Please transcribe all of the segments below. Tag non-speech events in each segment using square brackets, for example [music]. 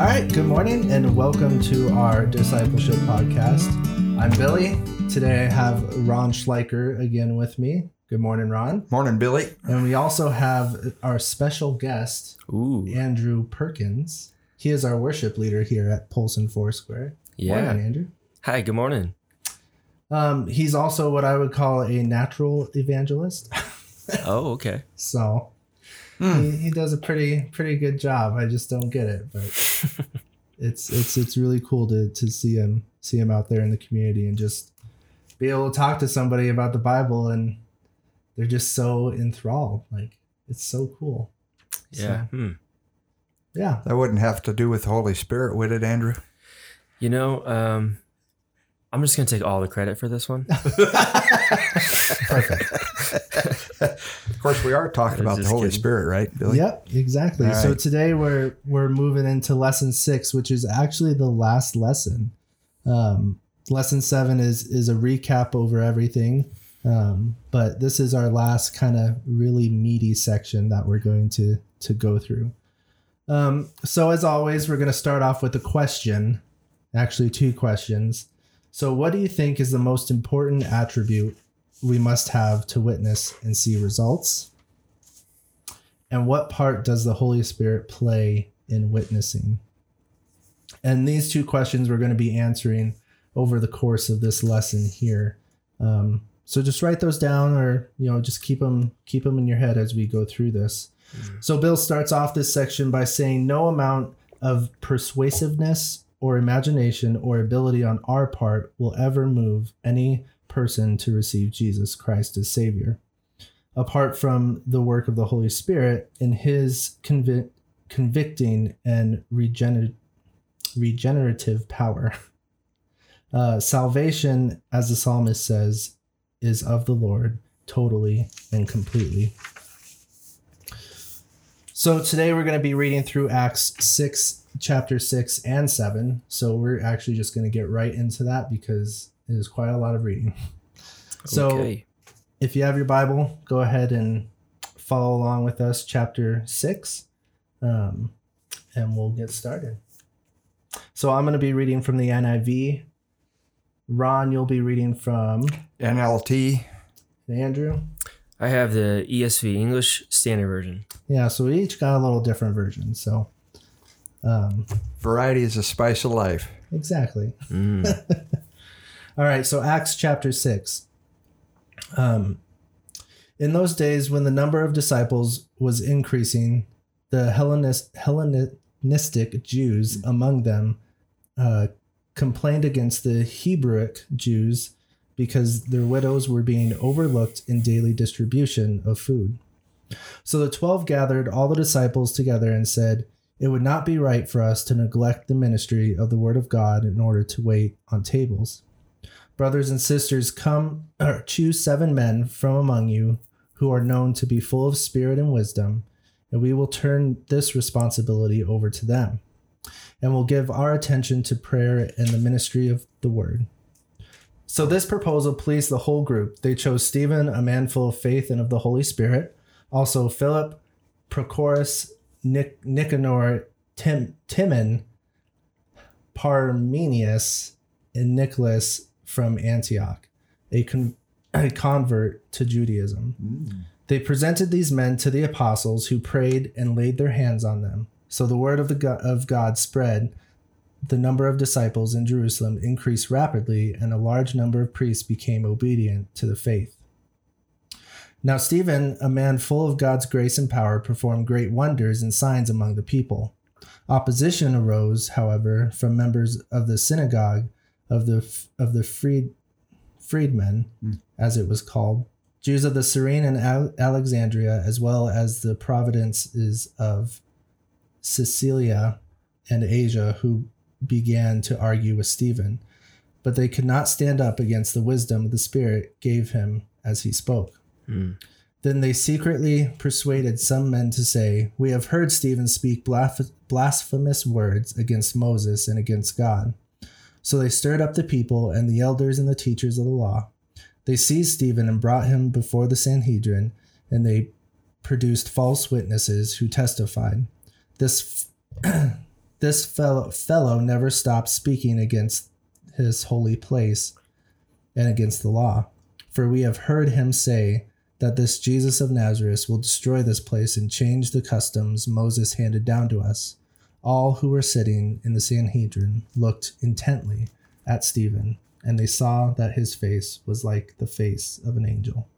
All right, good morning and welcome to our discipleship podcast. I'm Billy. Today I have Ron Schleicher again with me. Good morning, Ron. Morning, Billy. And we also have our special guest, Ooh, Andrew Perkins. He is our worship leader here at Polson Foursquare. yeah. Morning, Andrew. Hi, good morning. Um, he's also what I would call a natural evangelist. [laughs] Oh, okay. So he, he does a pretty pretty good job. I just don't get it, but [laughs] it's it's it's really cool to to see him see him out there in the community and just be able to talk to somebody about the Bible and they're just so enthralled. Like it's so cool. Yeah. So, Hmm. yeah. That wouldn't have to do with the Holy Spirit, would it, Andrew? You know, um, I'm just gonna take all the credit for this one. [laughs] Perfect. Of course, we are talking about the Holy kidding. Spirit, right, Billy? Yep, exactly. All So right. today we're we're moving into lesson six, which is actually the last lesson. Um, lesson seven is is a recap over everything, um, but this is our last kind of really meaty section that we're going to to go through. Um, so as always, we're going to start off with a question, actually two questions. So, what do you think is the most important attribute we must have to witness and see results? And what part does the Holy Spirit play in witnessing? And these two questions we're going to be answering over the course of this lesson here. Um, so just write those down, or you know, just keep them keep them in your head as we go through this. So Bill starts off this section by saying, "No amount of persuasiveness or imagination or ability on our part will ever move any person to receive Jesus Christ as Savior." apart from the work of the Holy Spirit in His convi- convicting and regener- regenerative power. [laughs] Uh, salvation, as the psalmist says, is of the Lord totally and completely. So today we're going to be reading through Acts 6, chapter 6 and 7. So we're actually just going to get right into that because it is quite a lot of reading. [laughs] So okay. if you have your Bible, go ahead and follow along with us, chapter six, um, and we'll get started. So I'm going to be reading from the NIV. Ron, you'll be reading from NLT. Andrew. I have the ESV English Standard Version. Yeah, so we each got a little different version. So, um, Variety is a spice of life. exactly. Mm. [laughs] All right, so Acts chapter 6. Um, in those days, when the number of disciples was increasing, the Hellenist, Hellenistic Jews among them uh, complained against the Hebrewic Jews because their widows were being overlooked in daily distribution of food. So the twelve gathered all the disciples together and said, It would not be right for us to neglect the ministry of the Word of God in order to wait on tables. Brothers and sisters, come [clears throat] or choose seven men from among you who are known to be full of spirit and wisdom, and we will turn this responsibility over to them. And we'll give our attention to prayer and the ministry of the word. So this proposal pleased the whole group. They chose Stephen, a man full of faith and of the Holy Spirit, also Philip, Prochorus, Nic- Nicanor, Tim- Timon, Parmenius, and Nicholas from Antioch, a, con- a convert to Judaism. They presented these men to the apostles, who prayed and laid their hands on them. So the word of the of God spread. The number of disciples in Jerusalem increased rapidly, and a large number of priests became obedient to the faith. Now Stephen, a man full of God's grace and power, performed great wonders and signs among the people. Opposition arose, however, from members of the synagogue of the of the freed freedmen, as it was called, Jews of the Cyrene and Al- Alexandria, as well as the provinces of Cilicia and Asia, who began to argue with Stephen. But they could not stand up against the wisdom the Spirit gave him as he spoke. Mm. Then they secretly persuaded some men to say, We have heard Stephen speak blas- blasphemous words against Moses and against God. So they stirred up the people and the elders and the teachers of the law. They seized Stephen and brought him before the Sanhedrin, and they produced false witnesses who testified. This [clears throat] This fellow, fellow never stopped speaking against his holy place and against the law. For we have heard him say that this Jesus of Nazareth will destroy this place and change the customs Moses handed down to us. All who were sitting in the Sanhedrin looked intently at Stephen, and they saw that his face was like the face of an angel.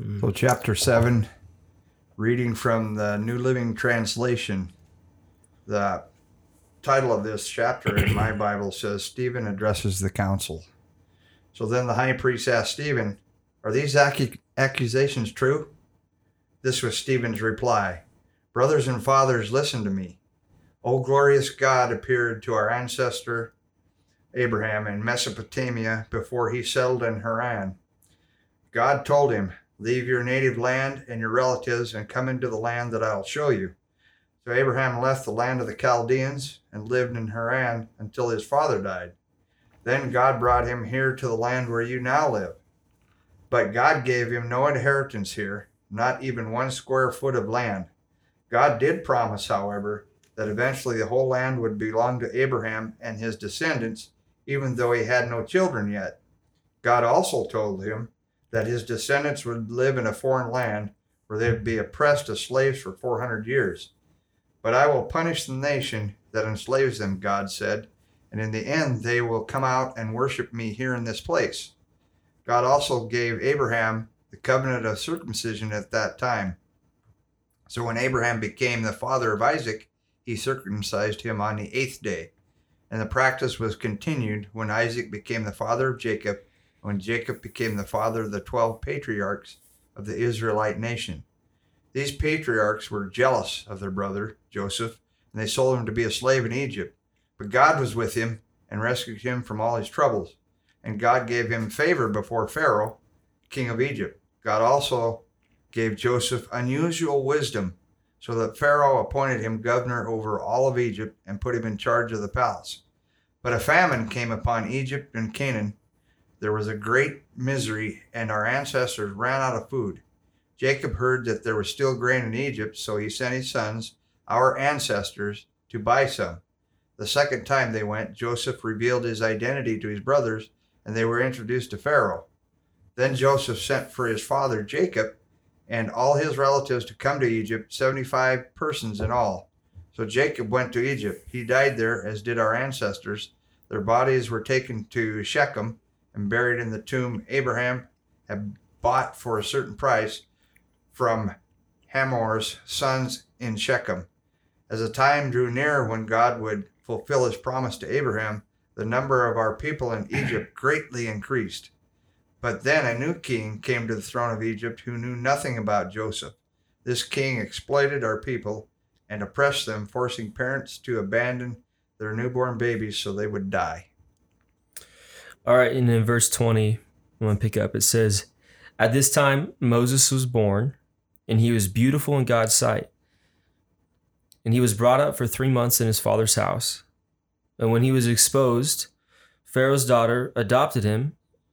Hmm. So, chapter 7, reading from the New Living Translation, the title of this chapter in my [coughs] Bible says Stephen addresses the council. So then the high priest asked Stephen, Are these accu- accusations true? This was Stephen's reply Brothers and fathers, listen to me. O glorious God appeared to our ancestor Abraham in Mesopotamia before he settled in Haran. God told him, Leave your native land and your relatives and come into the land that I'll show you. So Abraham left the land of the Chaldeans and lived in Haran until his father died. Then God brought him here to the land where you now live. But God gave him no inheritance here, not even one square foot of land. God did promise, however, that eventually the whole land would belong to Abraham and his descendants, even though he had no children yet. God also told him that his descendants would live in a foreign land where they would be oppressed as slaves for 400 years. But I will punish the nation that enslaves them, God said, and in the end they will come out and worship me here in this place. God also gave Abraham the covenant of circumcision at that time. So when Abraham became the father of Isaac, he circumcised him on the eighth day. And the practice was continued when Isaac became the father of Jacob, when Jacob became the father of the twelve patriarchs of the Israelite nation. These patriarchs were jealous of their brother, Joseph, and they sold him to be a slave in Egypt. But God was with him and rescued him from all his troubles. And God gave him favor before Pharaoh, king of Egypt. God also gave Joseph unusual wisdom, so that Pharaoh appointed him governor over all of Egypt and put him in charge of the palace. But a famine came upon Egypt and Canaan. There was a great misery, and our ancestors ran out of food. Jacob heard that there was still grain in Egypt, so he sent his sons, our ancestors, to buy some. The second time they went, Joseph revealed his identity to his brothers, and they were introduced to Pharaoh. Then Joseph sent for his father Jacob and all his relatives to come to Egypt, 75 persons in all. So Jacob went to Egypt. He died there, as did our ancestors. Their bodies were taken to Shechem and buried in the tomb Abraham had bought for a certain price from Hamor's sons in Shechem. As the time drew near when God would fulfill his promise to Abraham, the number of our people in Egypt greatly increased. But then a new king came to the throne of Egypt who knew nothing about Joseph. This king exploited our people and oppressed them, forcing parents to abandon their newborn babies so they would die. All right, and in verse 20, I'm going to pick up. It says, At this time, Moses was born, and he was beautiful in God's sight. And he was brought up for three months in his father's house. And when he was exposed, Pharaoh's daughter adopted him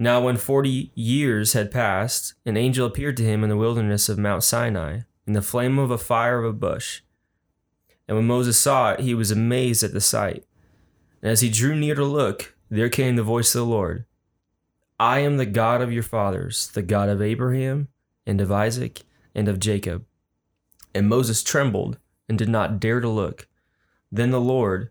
Now, when forty years had passed, an angel appeared to him in the wilderness of Mount Sinai, in the flame of a fire of a bush. And when Moses saw it, he was amazed at the sight. And as he drew near to look, there came the voice of the Lord I am the God of your fathers, the God of Abraham, and of Isaac, and of Jacob. And Moses trembled and did not dare to look. Then the Lord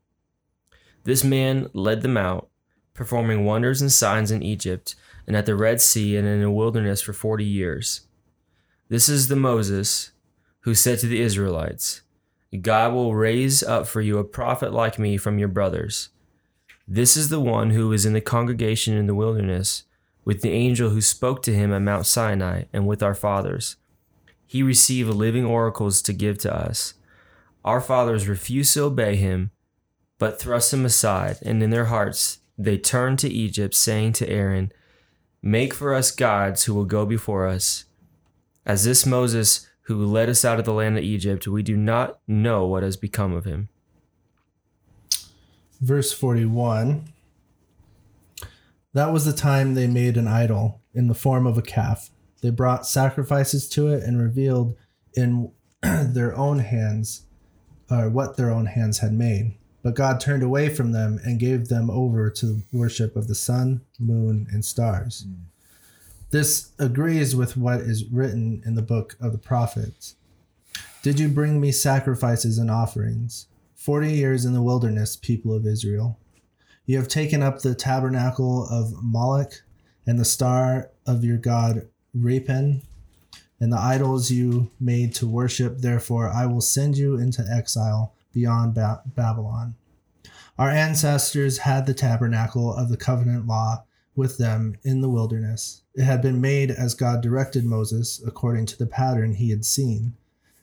This man led them out, performing wonders and signs in Egypt and at the Red Sea and in the wilderness for forty years. This is the Moses who said to the Israelites, God will raise up for you a prophet like me from your brothers. This is the one who was in the congregation in the wilderness with the angel who spoke to him at Mount Sinai and with our fathers. He received living oracles to give to us. Our fathers refused to obey him, but thrust him aside, and in their hearts they turned to Egypt, saying to Aaron, Make for us gods who will go before us. As this Moses who led us out of the land of Egypt, we do not know what has become of him. Verse 41 That was the time they made an idol in the form of a calf. They brought sacrifices to it and revealed in [clears throat] their own hands or what their own hands had made. But God turned away from them and gave them over to worship of the sun, moon, and stars. Hmm. This agrees with what is written in the book of the prophets. Did you bring me sacrifices and offerings? Forty years in the wilderness, people of Israel. You have taken up the tabernacle of Moloch and the star of your god Rephan and the idols you made to worship. Therefore, I will send you into exile beyond ba- Babylon. Our ancestors had the tabernacle of the covenant law with them in the wilderness. It had been made as God directed Moses, according to the pattern he had seen.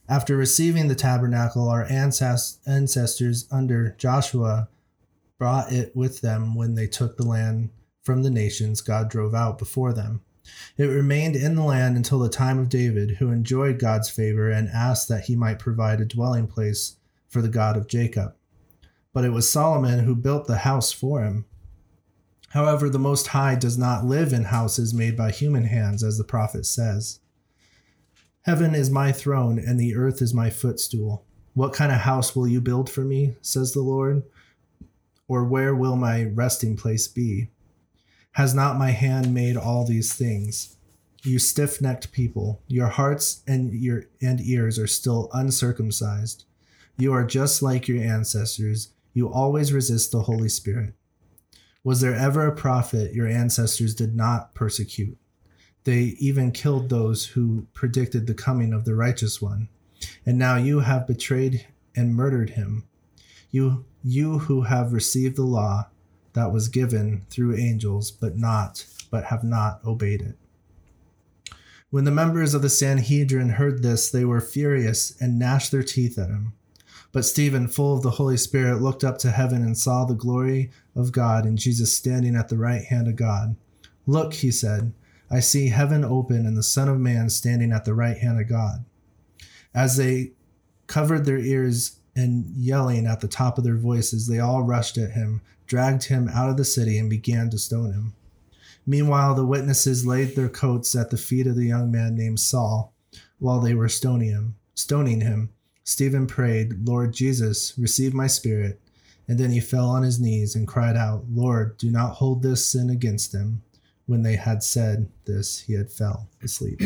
After receiving the tabernacle, our ancestors under Joshua brought it with them when they took the land from the nations God drove out before them. It remained in the land until the time of David, who enjoyed God's favor and asked that he might provide a dwelling place for the God of Jacob. But it was Solomon who built the house for him. However, the Most High does not live in houses made by human hands, as the prophet says. Heaven is my throne, and the earth is my footstool. What kind of house will you build for me, says the Lord? Or where will my resting place be? Has not my hand made all these things? You stiff-necked people, your hearts and your and ears are still uncircumcised. You are just like your ancestors. You always resist the Holy Spirit. Was there ever a prophet your ancestors did not persecute? They even killed those who predicted the coming of the righteous one. And now you have betrayed and murdered him. You you who have received the law that was given through angels, but not but have not obeyed it. When the members of the Sanhedrin heard this, they were furious and gnashed their teeth at him. But Stephen, full of the Holy Spirit, looked up to heaven and saw the glory of God and Jesus standing at the right hand of God. Look, he said, I see heaven open and the Son of Man standing at the right hand of God. As they covered their ears and yelling at the top of their voices, they all rushed at him, dragged him out of the city, and began to stone him. Meanwhile, the witnesses laid their coats at the feet of the young man named Saul while they were stoning him. Stoning him, Stephen prayed, Lord Jesus, receive my spirit. And then he fell on his knees and cried out, Lord, do not hold this sin against him. When they had said this, he had fell asleep.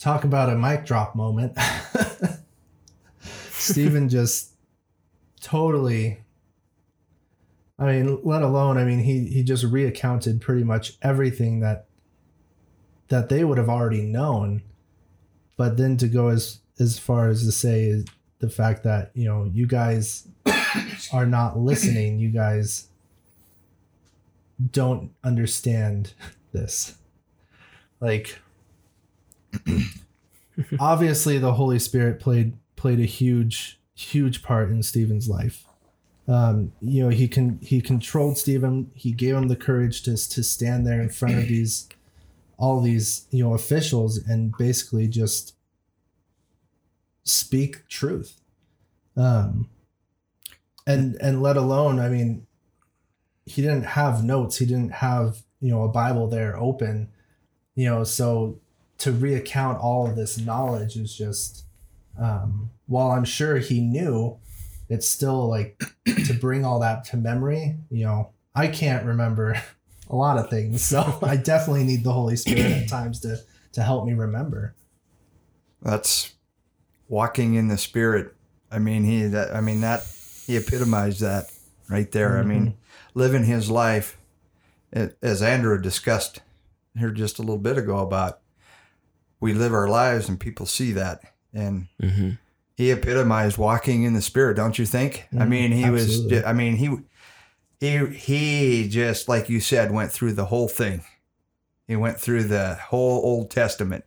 Talk about a mic drop moment. [laughs] Stephen just totally I mean, let alone, I mean, he he just reaccounted pretty much everything that that they would have already known. But then to go as as far as to say the fact that, you know, you guys [coughs] are not listening, you guys don't understand this. Like [coughs] obviously the Holy Spirit played played a huge huge part in Stephen's life um, you know he can he controlled Stephen. He gave him the courage to to stand there in front of these all these you know officials and basically just speak truth. Um, and and let alone i mean he didn't have notes he didn't have you know a bible there open you know so to reaccount all of this knowledge is just um while i'm sure he knew it's still like to bring all that to memory you know i can't remember a lot of things so [laughs] i definitely need the holy spirit at times to to help me remember That's walking in the spirit. I mean, he that I mean that he epitomized that right there. I mean, living his life a- as Andrew discussed here just a little bit ago about we live our lives and people see that and Mm-hmm. he epitomized walking in the spirit, don't you think? I Mhm, mean, he absolutely. was I mean, he he he just like you said went through the whole thing. He went through the whole Old Testament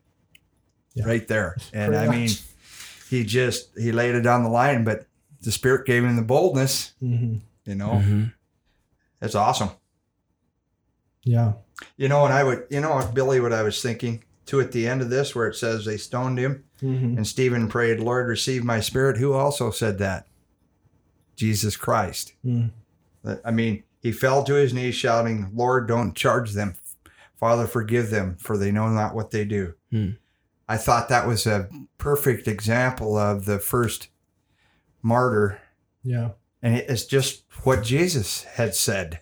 Yeah. right there. [laughs] And Pretty I mean, much. he just he laid it on the line, but the spirit gave him the boldness, hmm you know. Mm-hmm. It's awesome. yeah You know, and I would you know Billy what I was thinking too at the end of this where it says they stoned him hmm and Stephen prayed, Lord, receive my spirit. Who also said that? Jesus Christ. Mm. I mean, he fell to his knees shouting, Lord, don't charge them. Father, forgive them, for they know not what they do. Hmm. I thought that was a perfect example of the first martyr. yeah And it's just what Jesus had said.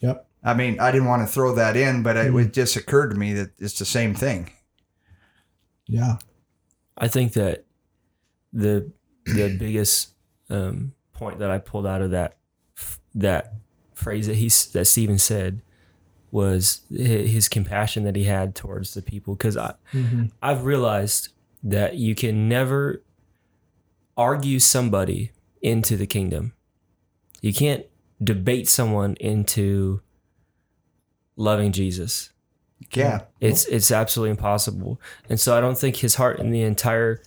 yep I mean, I didn't want to throw that in, but it, it just occurred to me that it's the same thing. yeah I think that the the biggest um, point that I pulled out of that that phrase that he that Stephen said was his compassion that he had towards the people because I hmm I've realized that you can never argue somebody into the kingdom. You can't debate someone into loving Jesus. Yeah. It's it's absolutely impossible. And so I don't think his heart in the entire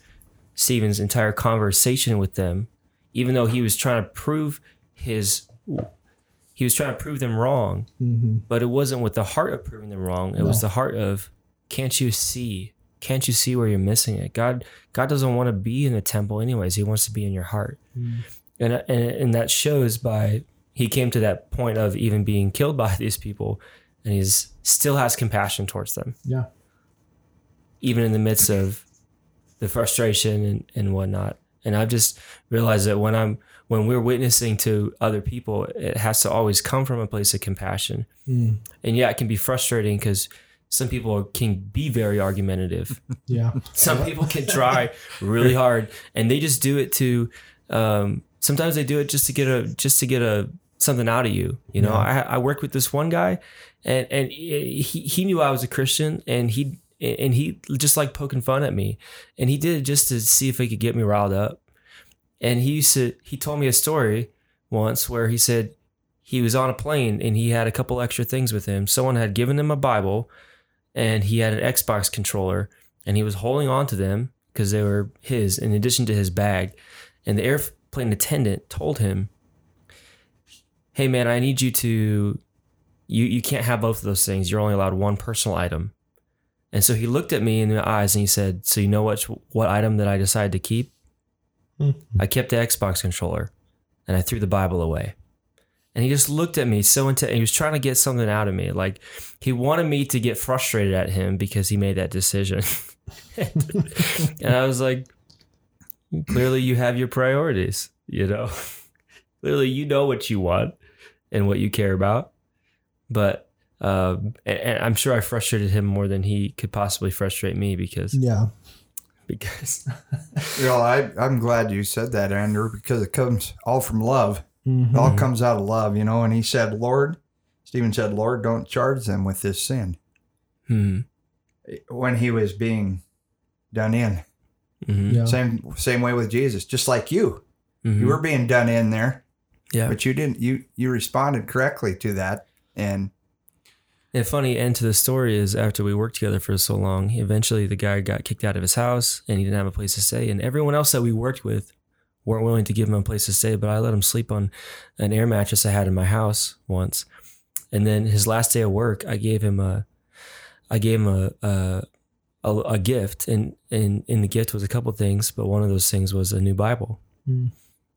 Stephen's entire conversation with them, even though he was trying to prove his he was trying to prove them wrong, hmm but it wasn't with the heart of proving them wrong. It was the heart of can't you see? Can't you see where you're missing it? God God doesn't want to be in the temple anyways. He wants to be in your heart. Mm. And and and that shows by he came to that point of even being killed by [laughs] these people and he's still has compassion towards them yeah even in the midst of the frustration and, and whatnot. And I've just realized that when I'm when we're witnessing to other people, it has to always come from a place of compassion. Mm. And yeah, it can be frustrating because some people can be very argumentative. [laughs] yeah Some people can try really [laughs] hard, and they just do it to. Um, sometimes they do it just to get a just to get a something out of you. You know, Yeah. I, I worked with this one guy, and and he he knew I was a Christian, and he and he just like poking fun at me, and he did it just to see if he could get me riled up. And he used to he told me a story once where he said he was on a plane and he had a couple extra things with him. Someone had given him a Bible, and he had an Xbox controller, and he was holding on to them because they were his in addition to his bag. And the airplane attendant told him, "Hey man, I need you to you you can't have both of those things. You're only allowed one personal item." And so he looked at me in the eyes and he said, "So you know what what item that I decided to keep? Mhm. I kept the Xbox controller and I threw the Bible away." And he just looked at me so into he was trying to get something out of me. Like he wanted me to get frustrated at him because he made that decision. [laughs] and I was like, clearly you have your priorities, you know. [laughs] clearly you know what you want and what you care about. But um, and, and I'm sure I frustrated him more than he could possibly frustrate me because yeah because You know, I, I'm glad you said that, Andrew, because it comes all from love. Mhm. It all comes out of love, you know. And he said, Lord, Stephen said, Lord, don't charge them with this sin. hmm, When he was being done in. hmm, yeah Same same way with Jesus, just like you. You were being done in there, yeah. but you didn't you you responded correctly to that. And And funny end to the story is after we worked together for so long, eventually the guy got kicked out of his house and he didn't have a place to stay. And everyone else that we worked with weren't willing to give him a place to stay, but I let him sleep on an air mattress I had in my house once. And then his last day of work, I gave him a, I gave him a, a, a, a gift, and and in the gift was a couple things, but one of those things was a new Bible. Mm.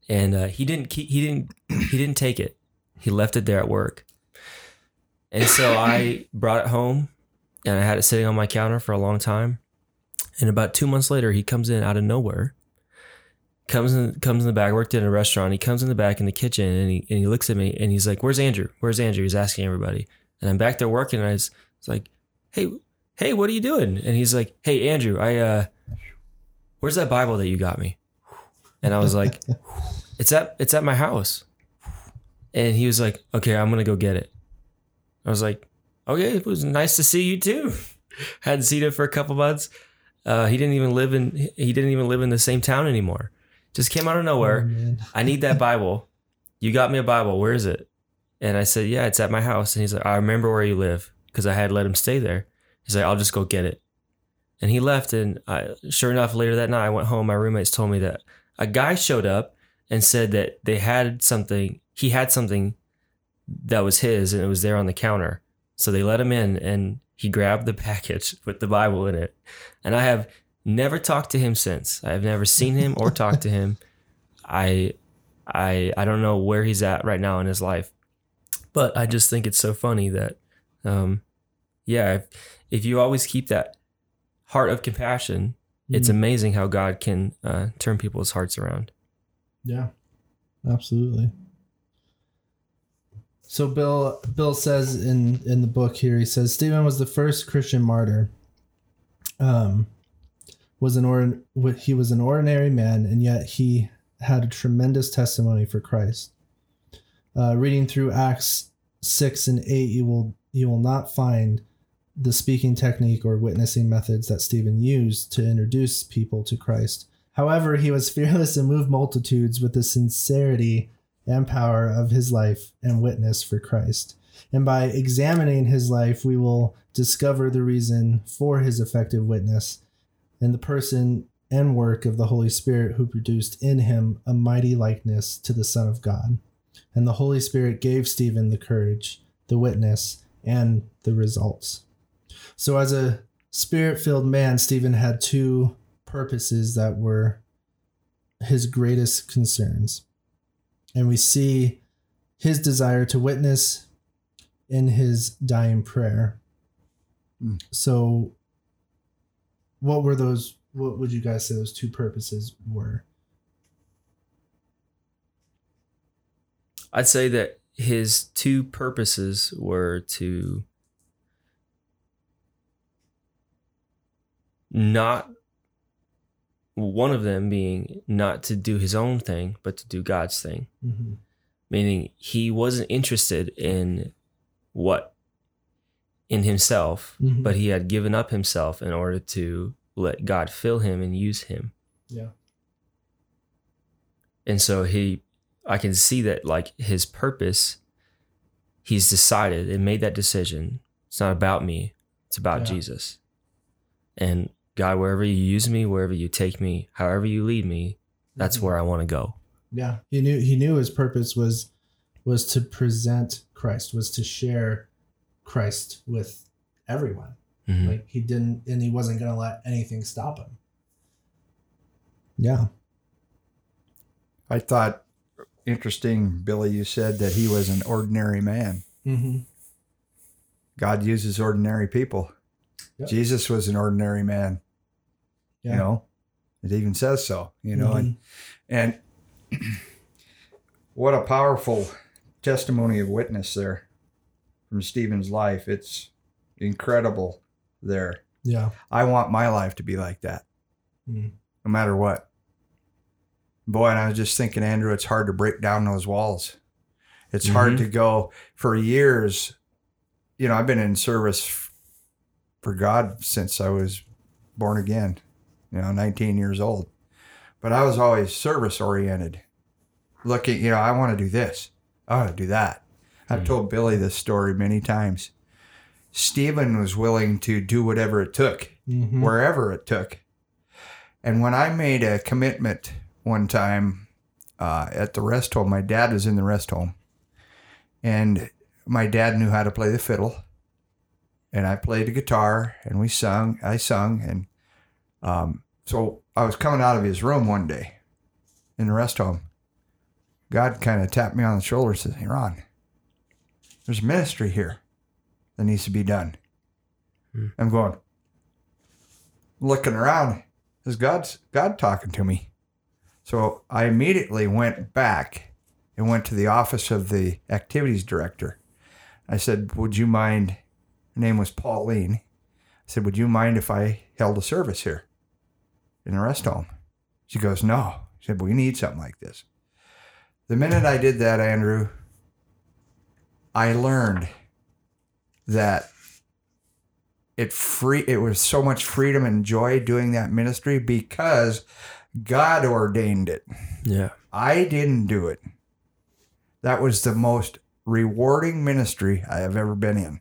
and uh, he didn't keep, he didn't [clears throat] he didn't take it. He left it there at work, and so I [laughs] brought it home, and I had it sitting on my counter for a long time. And about two months later, he comes in out of nowhere. Comes in, comes in the back. Worked in a restaurant. He comes in the back in the kitchen, and he and he looks at me, and he's like, "Where's Andrew? Where's Andrew?" He's asking everybody, and I'm back there working, and I was, was like, "Hey, hey, what are you doing?" And he's like, "Hey, Andrew, I uh, where's that Bible that you got me?" And I was like, [laughs] "It's at it's at my house." And he was like, "Okay, I'm gonna go get it." I was like, "Okay, it was nice to see you too." [laughs] Hadn't seen him for a couple months. Uh, he didn't even live in he didn't even live in the same town anymore. Just came out of nowhere. Oh. I need that Bible. You got me a Bible. Where is it? And I said, Yeah, it's at my house. And he's like, I remember where you live because I had let him stay there. He's like, I'll just go get it. And he left. And I, sure enough, later that night, I went home. My roommates told me that a guy showed up and said that they had something, he had something that was his and it was there on the counter. So they let him in and he grabbed the [laughs] package with the Bible in it. And I have never talked to him since. I have never seen him or [laughs] talked to him. I I I don't know where he's at right now in his life. But I just think it's so funny that um yeah, if, if you always keep that heart of compassion, it's Mm. amazing how God can uh, turn people's hearts around. Yeah, absolutely. So Bill Bill says in in the book here, he says Stephen was the first Christian martyr. Um, was an or he was an ordinary man, and yet he had a tremendous testimony for Christ. Uh, reading through Acts six and eight, you will you will not find the speaking technique or witnessing methods that Stephen used to introduce people to Christ. However, he was [laughs] fearless and moved multitudes with the sincerity and power of his life and witness for Christ. And by examining his life, we will discover the reason for his effective witness and the person and work of the Holy Spirit who produced in him a mighty likeness to the Son of God. And the Holy Spirit gave Stephen the courage, the witness, and the results. So, as a spirit filled man, Stephen had two purposes that were his greatest concerns. And we see his desire to witness in his dying prayer. Hmm. So, what were those? What would you guys say those two purposes were? I'd say that his two purposes were to not one of them being not to do his own thing, but to do God's thing. Mm-hmm. Meaning he wasn't interested in what in himself, Mhm. but he had given up himself in order to let God fill him and use him. Yeah. And so he I can see that like his purpose he's decided and made that decision. It's not about me. It's about Yeah. Jesus. And God, wherever you use me, wherever you take me, however you lead me, that's Mhm. where I want to go. Yeah, he knew he knew his purpose was was to present Christ, was to share Christ with everyone. Mhm. Like he didn't, and he wasn't going to let anything stop him. Yeah. I thought interesting, Billy. You said that he was an ordinary man. Mm-hmm. God uses ordinary people. Yep. Jesus was an ordinary man. Yeah. You know, it even says so. You know, and and [clears throat] what a powerful testimony of witness there from Stephen's life. It's incredible there. yeah. I want my life to be like that, Mm. no matter what. Boy, and I was just thinking, Andrew, it's hard to break down those walls. It's hard Mhm. to go for years. You know, I've been in service for God since I was born again, you know, 19 years old. But I was always service oriented. Looking, you know, I want to do this, I want to do that. I've Mhm. told Billy this story many times. Stephen was willing to do whatever it took Mhm. wherever it took. And when I made a commitment one time uh, at the rest home, my dad was in the rest home, and my dad knew how to play the fiddle, and I played the guitar, and we sung. I sung, and um, so I was coming out of his room one day in the rest home, God kind of tapped me on the shoulder and says, Hey, Ron, there's ministry here that needs to be done. Hmm. I'm going, looking around. Is God's God talking to me? So I immediately went back and went to the office of the activities director. I said, Would you mind? Her name was Pauline. I said, Would you mind if I held a service here in the rest home? She goes, No. She said, We need something like this. The minute I did that, Andrew, I learned that it free it was so much freedom and joy doing that ministry because God ordained it. Yeah. I didn't do it. That was the most rewarding ministry I have ever been in.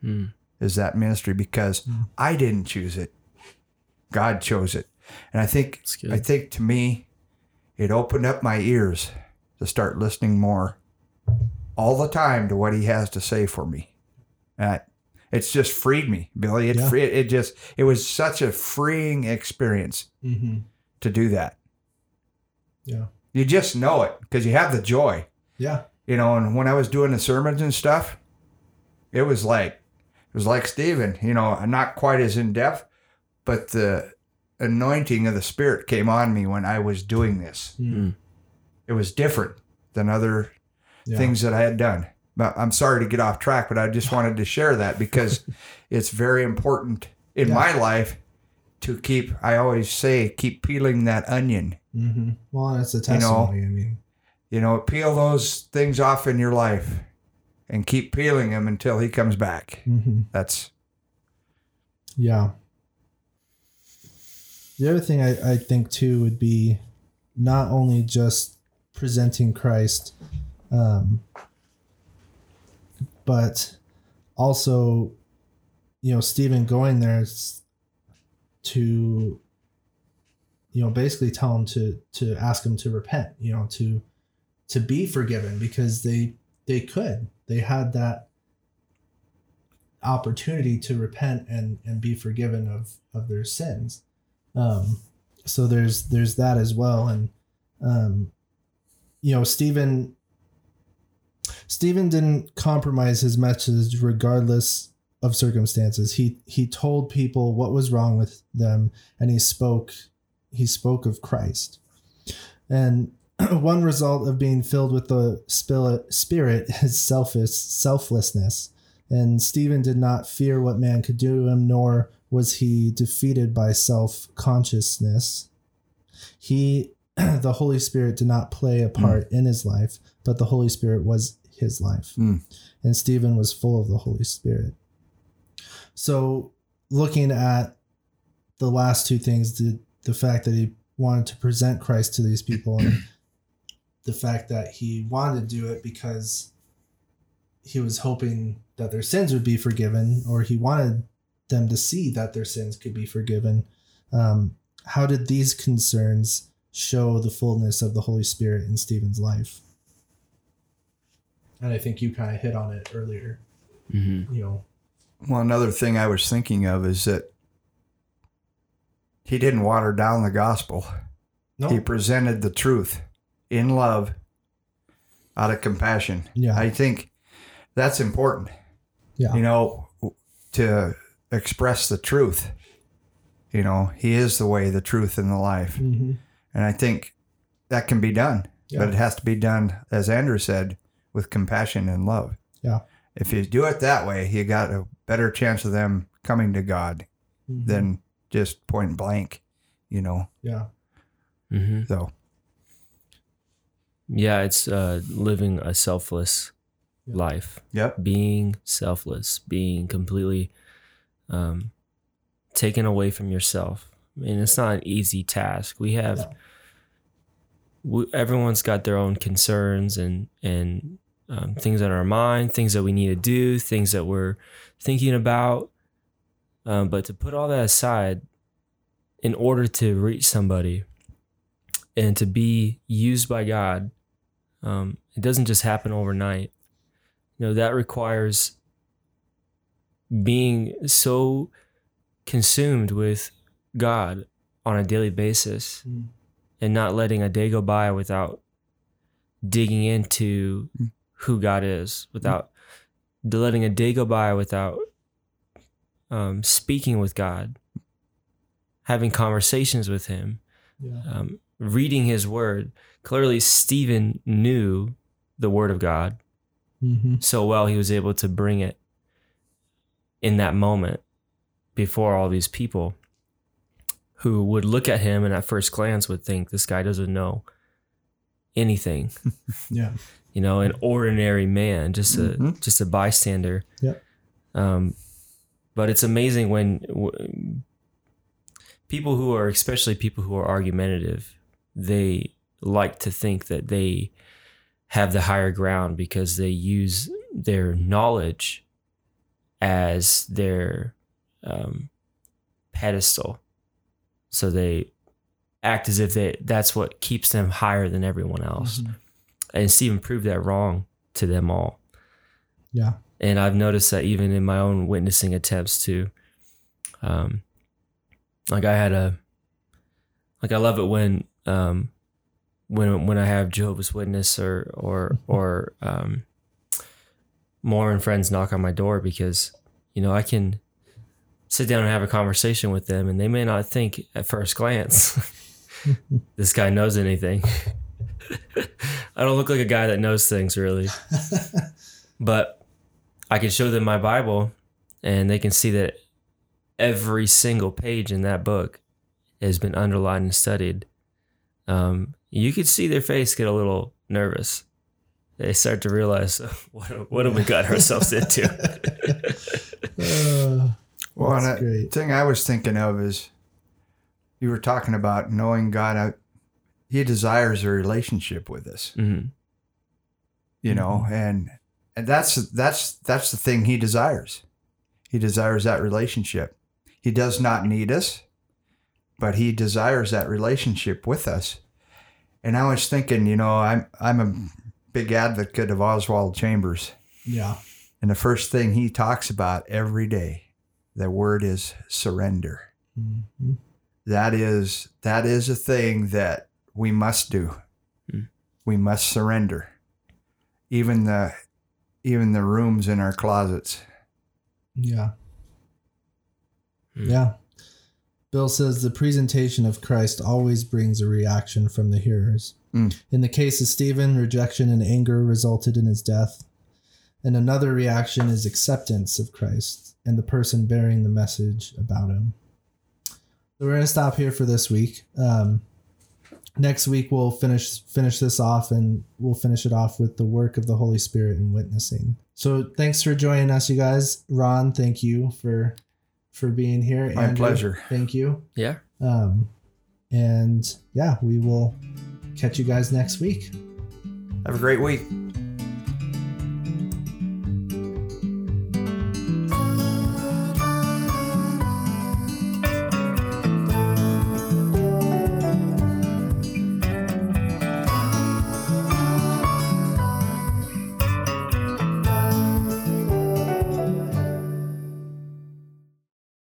Hmm. Is that ministry because I didn't choose it. God chose it. And I think I think to me it opened up my ears to start listening more all the time to what he has to say for me. And I- it's just freed me, Billy. It Yeah. free, it just it was such a freeing experience Mm-hmm. to do that. Yeah. You just know it because you have the joy. Yeah. you know and when i was doing the sermons and stuff it was like it was like stephen you know not quite as in depth but the anointing of the spirit came on me when i was doing this Mm. it was different than other Yeah. things that i had done but i'm sorry to get off track but i just wanted to share that because [laughs] it's very important in Yeah. my life to keep i always say keep peeling that onion Mm-hmm. Well, that's a You know, testimony. I mean, you know peel those things off in your life and keep peeling them until he comes back mm-hmm. that's Yeah. The other thing I, I think too would be not only just presenting Christ, um, but also, you know, Stephen going there to, you know, basically tell him to to ask him to repent, you know, to to be forgiven because they they could. They had that opportunity to repent and and be forgiven of of their sins um so there's there's that as well. And um you know stephen stephen didn't compromise his message regardless of circumstances. He he told people what was wrong with them and he spoke he spoke of christ. And [clears throat] one result of being filled with the spirit is selfish selflessness. And Stephen did not fear what man could do to him, nor was he defeated by self consciousness. He, [clears throat] the Holy Spirit, did not play a part in his life, but the Holy Spirit was his life. Mm. And Stephen was full of the Holy Spirit. So, looking at the last two things, the, the fact that he wanted to present Christ to these people, and [clears throat] the fact that he wanted to do it because he was hoping that their sins would be forgiven, or he wanted them to see that their sins could be forgiven. Um, how did these concerns show the fullness of the Holy Spirit in Stephen's life? And I think you kind of hit on it earlier. Mm-hmm. You know, well another thing i was thinking of is that he didn't water down the gospel no, he presented the truth in love out of compassion yeah, i think that's important yeah, you know to express the truth. You know he is the way the truth and the life. Hmm and i think that can be done yeah, but it has to be done as andrew said with compassion and love. Yeah. if you do it that way you got a better chance of them coming to god Mhm. than just point blank you know? Yeah, Mm-hmm. so. Yeah, it's uh, living a selfless Yeah. life, yep. Being selfless, being completely um, taken away from yourself. I mean, it's not an easy task. We have, No. we, everyone's got their own concerns and and um, things on our mind, things that we need to do, things that we're thinking about. Um, but to put all that aside, in order to reach somebody and to be used by God, um, it doesn't just happen overnight. You know that requires being so consumed with God on a daily basis Mm. and not letting a day go by without digging into who God is without letting a day go by without um, speaking with God, having conversations with Him, Yeah. um, reading His Word. Clearly, Stephen knew the Word of God Mm-hmm. so well, he was able to bring it in that moment before all these people who would look at him and at first glance would think this guy doesn't know anything [laughs] Yeah. you know an ordinary man just a Mhm. just a bystander Yep. um but it's amazing when w- people who are especially people who are argumentative they like to think that they have the higher ground because they use their knowledge as their um, pedestal so they act as if they that's what keeps them higher than everyone else Mhm. and Stephen proved that wrong to them all. Yeah. And I've noticed that even in my own witnessing attempts too. Um, like I had a, like I love it when, um, when when I have Jehovah's Witness or or or um, Mormon friends knock on my door because you know I can sit down and have a conversation with them and they may not think at first glance [laughs] this guy knows anything. [laughs] I don't look like a guy that knows things really, [laughs] but I can show them my Bible and they can see that every single page in that book has been underlined and studied. Um, you could see their face get a little nervous. They start to realize [laughs] what what have we got ourselves into. [laughs] Uh, Well, and the great. thing I was thinking of is you were talking about knowing God. I, he desires a relationship with us, Mhm. you know, and and that's that's that's the thing he desires. He desires that relationship. He does not need us, but he desires that relationship with us. And I was thinking, you know, I'm I'm a big advocate of Oswald Chambers. yeah. And the first thing he talks about every day, the word is surrender. Mhm. That is that is a thing that we must do. Mm. We must surrender. Even the even the rooms in our closets. Yeah. Hmm. Yeah. Bill says the presentation of Christ always brings a reaction from the hearers. Hmm. In the case of Stephen, rejection and anger resulted in his death. And another reaction is acceptance of Christ and the person bearing the message about him. So we're going to stop here for this week. Um, next week we'll finish finish this off and we'll finish it off with the work of the Holy Spirit and witnessing. So thanks for joining us, you guys. Ron, thank you for for being here. My pleasure. Thank you. Yeah. Um, and yeah, we will catch you guys next week. Have a great week.